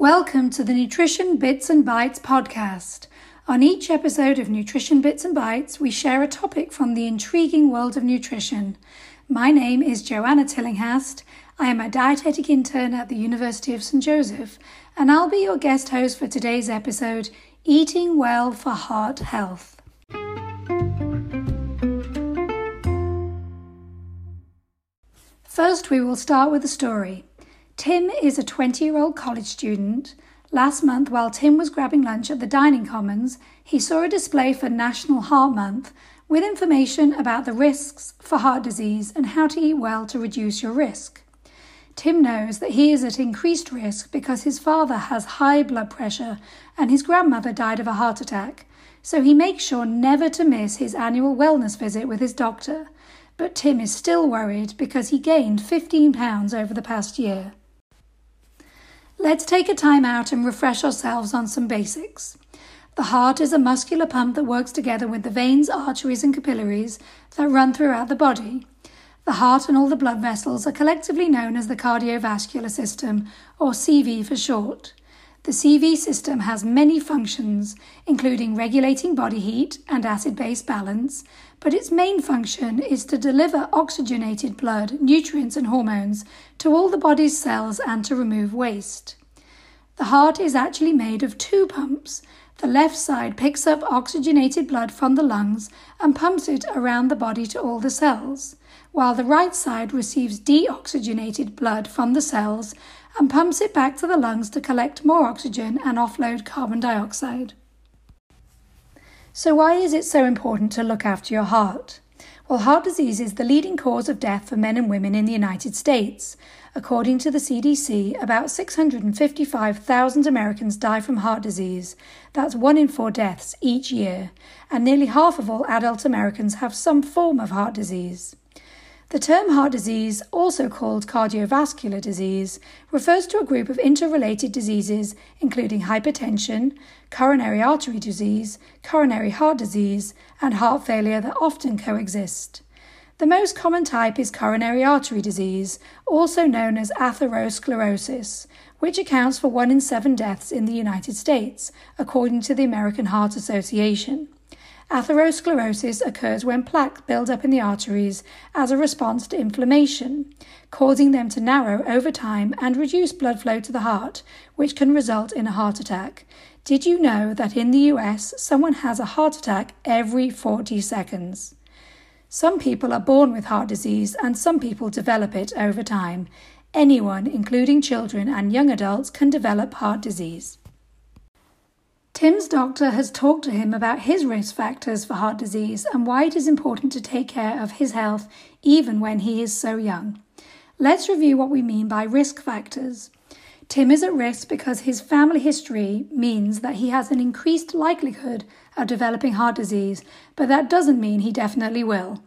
Welcome to the Nutrition Bits and Bytes podcast. On each episode of Nutrition Bits and Bytes, we share a topic from the intriguing world of nutrition. My name is Joanna Tillinghast. I am a dietetic intern at the University of St. Joseph, and I'll be your guest host for today's episode Eating Well for Heart Health. First, we will start with a story. Tim is a 20 year old college student. Last month, while Tim was grabbing lunch at the dining commons, he saw a display for National Heart Month with information about the risks for heart disease and how to eat well to reduce your risk. Tim knows that he is at increased risk because his father has high blood pressure and his grandmother died of a heart attack, so he makes sure never to miss his annual wellness visit with his doctor. But Tim is still worried because he gained 15 pounds over the past year. Let's take a time out and refresh ourselves on some basics. The heart is a muscular pump that works together with the veins, arteries, and capillaries that run throughout the body. The heart and all the blood vessels are collectively known as the cardiovascular system, or CV for short. The CV system has many functions, including regulating body heat and acid base balance, but its main function is to deliver oxygenated blood, nutrients, and hormones to all the body's cells and to remove waste. The heart is actually made of two pumps. The left side picks up oxygenated blood from the lungs and pumps it around the body to all the cells, while the right side receives deoxygenated blood from the cells and pumps it back to the lungs to collect more oxygen and offload carbon dioxide. So, why is it so important to look after your heart? Well, heart disease is the leading cause of death for men and women in the United States. According to the CDC, about 655,000 Americans die from heart disease. That's one in four deaths each year, and nearly half of all adult Americans have some form of heart disease. The term heart disease, also called cardiovascular disease, refers to a group of interrelated diseases including hypertension, coronary artery disease, coronary heart disease, and heart failure that often coexist. The most common type is coronary artery disease, also known as atherosclerosis, which accounts for one in seven deaths in the United States, according to the American Heart Association. Atherosclerosis occurs when plaque builds up in the arteries as a response to inflammation, causing them to narrow over time and reduce blood flow to the heart, which can result in a heart attack. Did you know that in the US, someone has a heart attack every 40 seconds? Some people are born with heart disease and some people develop it over time. Anyone, including children and young adults, can develop heart disease. Tim's doctor has talked to him about his risk factors for heart disease and why it is important to take care of his health even when he is so young. Let's review what we mean by risk factors. Tim is at risk because his family history means that he has an increased likelihood of developing heart disease, but that doesn't mean he definitely will.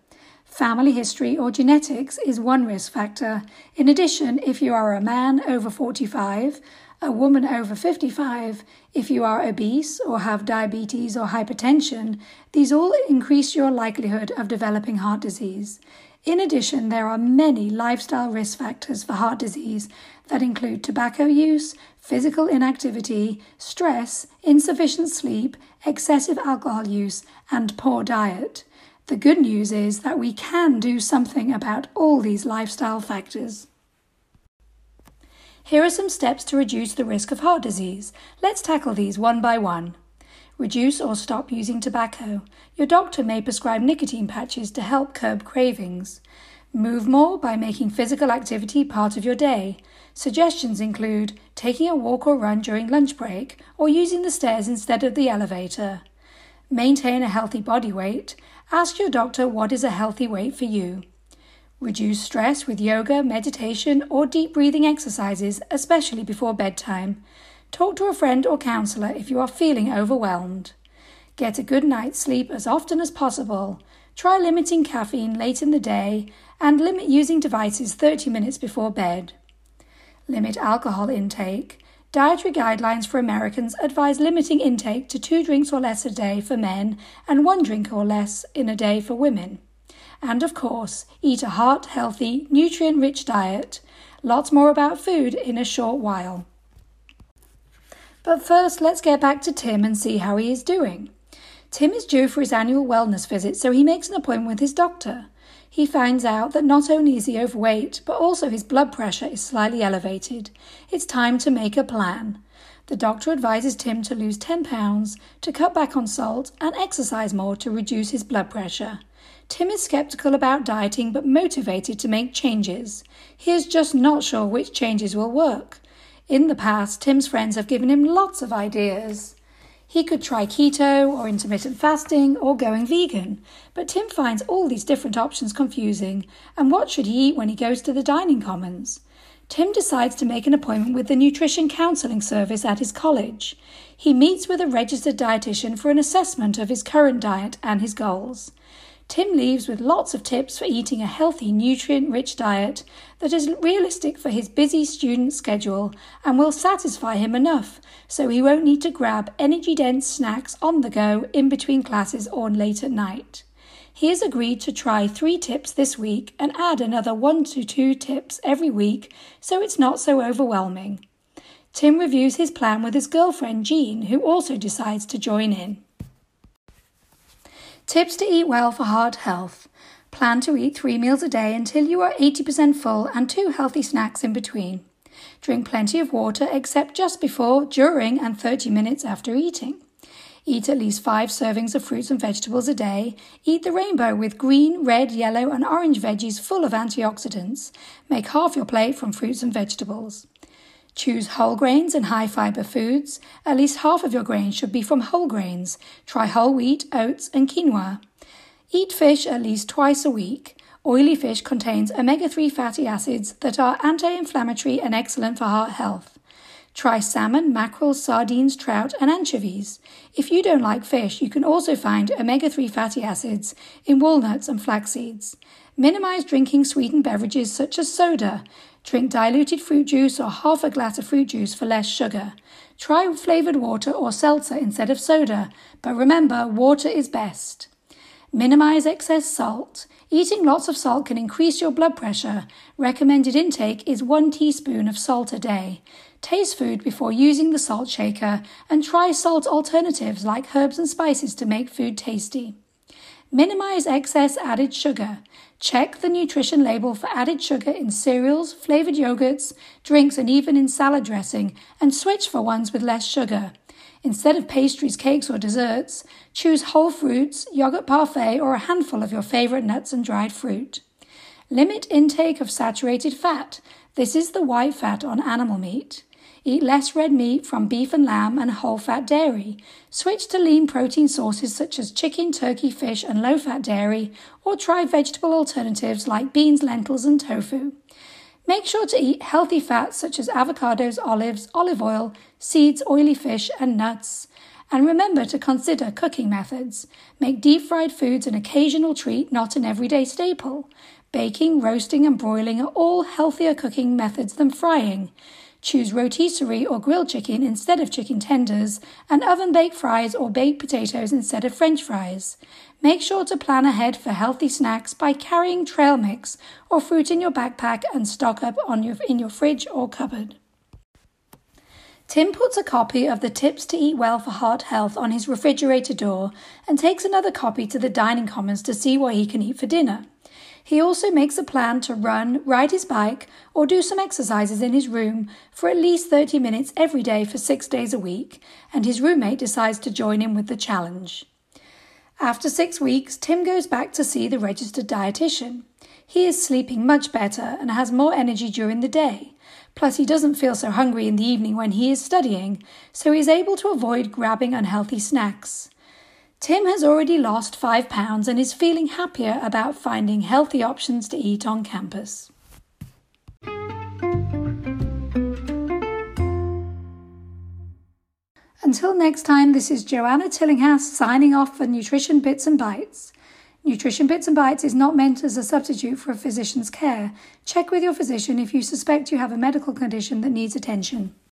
Family history or genetics is one risk factor. In addition, if you are a man over 45, a woman over 55, if you are obese or have diabetes or hypertension, these all increase your likelihood of developing heart disease. In addition, there are many lifestyle risk factors for heart disease that include tobacco use, physical inactivity, stress, insufficient sleep, excessive alcohol use, and poor diet. The good news is that we can do something about all these lifestyle factors. Here are some steps to reduce the risk of heart disease. Let's tackle these one by one. Reduce or stop using tobacco. Your doctor may prescribe nicotine patches to help curb cravings. Move more by making physical activity part of your day. Suggestions include taking a walk or run during lunch break or using the stairs instead of the elevator. Maintain a healthy body weight. Ask your doctor what is a healthy weight for you. Reduce stress with yoga, meditation, or deep breathing exercises, especially before bedtime. Talk to a friend or counselor if you are feeling overwhelmed. Get a good night's sleep as often as possible. Try limiting caffeine late in the day and limit using devices 30 minutes before bed. Limit alcohol intake. Dietary guidelines for Americans advise limiting intake to two drinks or less a day for men and one drink or less in a day for women. And of course, eat a heart healthy, nutrient rich diet. Lots more about food in a short while. But first, let's get back to Tim and see how he is doing. Tim is due for his annual wellness visit, so he makes an appointment with his doctor. He finds out that not only is he overweight, but also his blood pressure is slightly elevated. It's time to make a plan. The doctor advises Tim to lose 10 pounds, to cut back on salt, and exercise more to reduce his blood pressure. Tim is skeptical about dieting but motivated to make changes. He is just not sure which changes will work. In the past, Tim's friends have given him lots of ideas. He could try keto or intermittent fasting or going vegan, but Tim finds all these different options confusing. And what should he eat when he goes to the dining commons? Tim decides to make an appointment with the nutrition counselling service at his college. He meets with a registered dietitian for an assessment of his current diet and his goals. Tim leaves with lots of tips for eating a healthy, nutrient rich diet that is realistic for his busy student schedule and will satisfy him enough so he won't need to grab energy dense snacks on the go in between classes or late at night. He has agreed to try three tips this week and add another one to two tips every week so it's not so overwhelming. Tim reviews his plan with his girlfriend Jean, who also decides to join in. Tips to eat well for heart health. Plan to eat three meals a day until you are 80% full and two healthy snacks in between. Drink plenty of water except just before, during, and 30 minutes after eating. Eat at least five servings of fruits and vegetables a day. Eat the rainbow with green, red, yellow, and orange veggies full of antioxidants. Make half your plate from fruits and vegetables. Choose whole grains and high fiber foods. At least half of your grains should be from whole grains. Try whole wheat, oats, and quinoa. Eat fish at least twice a week. Oily fish contains omega 3 fatty acids that are anti inflammatory and excellent for heart health. Try salmon, mackerel, sardines, trout, and anchovies. If you don't like fish, you can also find omega 3 fatty acids in walnuts and flax seeds. Minimize drinking sweetened beverages such as soda. Drink diluted fruit juice or half a glass of fruit juice for less sugar. Try flavored water or seltzer instead of soda, but remember, water is best. Minimize excess salt. Eating lots of salt can increase your blood pressure. Recommended intake is one teaspoon of salt a day. Taste food before using the salt shaker and try salt alternatives like herbs and spices to make food tasty. Minimize excess added sugar. Check the nutrition label for added sugar in cereals, flavored yogurts, drinks, and even in salad dressing, and switch for ones with less sugar. Instead of pastries, cakes, or desserts, choose whole fruits, yogurt parfait, or a handful of your favorite nuts and dried fruit. Limit intake of saturated fat. This is the white fat on animal meat. Eat less red meat from beef and lamb and whole fat dairy. Switch to lean protein sources such as chicken, turkey, fish, and low fat dairy, or try vegetable alternatives like beans, lentils, and tofu. Make sure to eat healthy fats such as avocados, olives, olive oil, seeds, oily fish, and nuts. And remember to consider cooking methods. Make deep fried foods an occasional treat, not an everyday staple. Baking, roasting, and broiling are all healthier cooking methods than frying. Choose rotisserie or grilled chicken instead of chicken tenders, and oven baked fries or baked potatoes instead of french fries. Make sure to plan ahead for healthy snacks by carrying trail mix or fruit in your backpack and stock up on your, in your fridge or cupboard. Tim puts a copy of the Tips to Eat Well for Heart Health on his refrigerator door and takes another copy to the dining commons to see what he can eat for dinner. He also makes a plan to run, ride his bike, or do some exercises in his room for at least 30 minutes every day for six days a week, and his roommate decides to join him with the challenge. After six weeks, Tim goes back to see the registered dietitian. He is sleeping much better and has more energy during the day. Plus, he doesn't feel so hungry in the evening when he is studying, so he is able to avoid grabbing unhealthy snacks. Tim has already lost five pounds and is feeling happier about finding healthy options to eat on campus. Until next time, this is Joanna Tillinghast signing off for Nutrition Bits and Bytes. Nutrition Bits and Bytes is not meant as a substitute for a physician's care. Check with your physician if you suspect you have a medical condition that needs attention.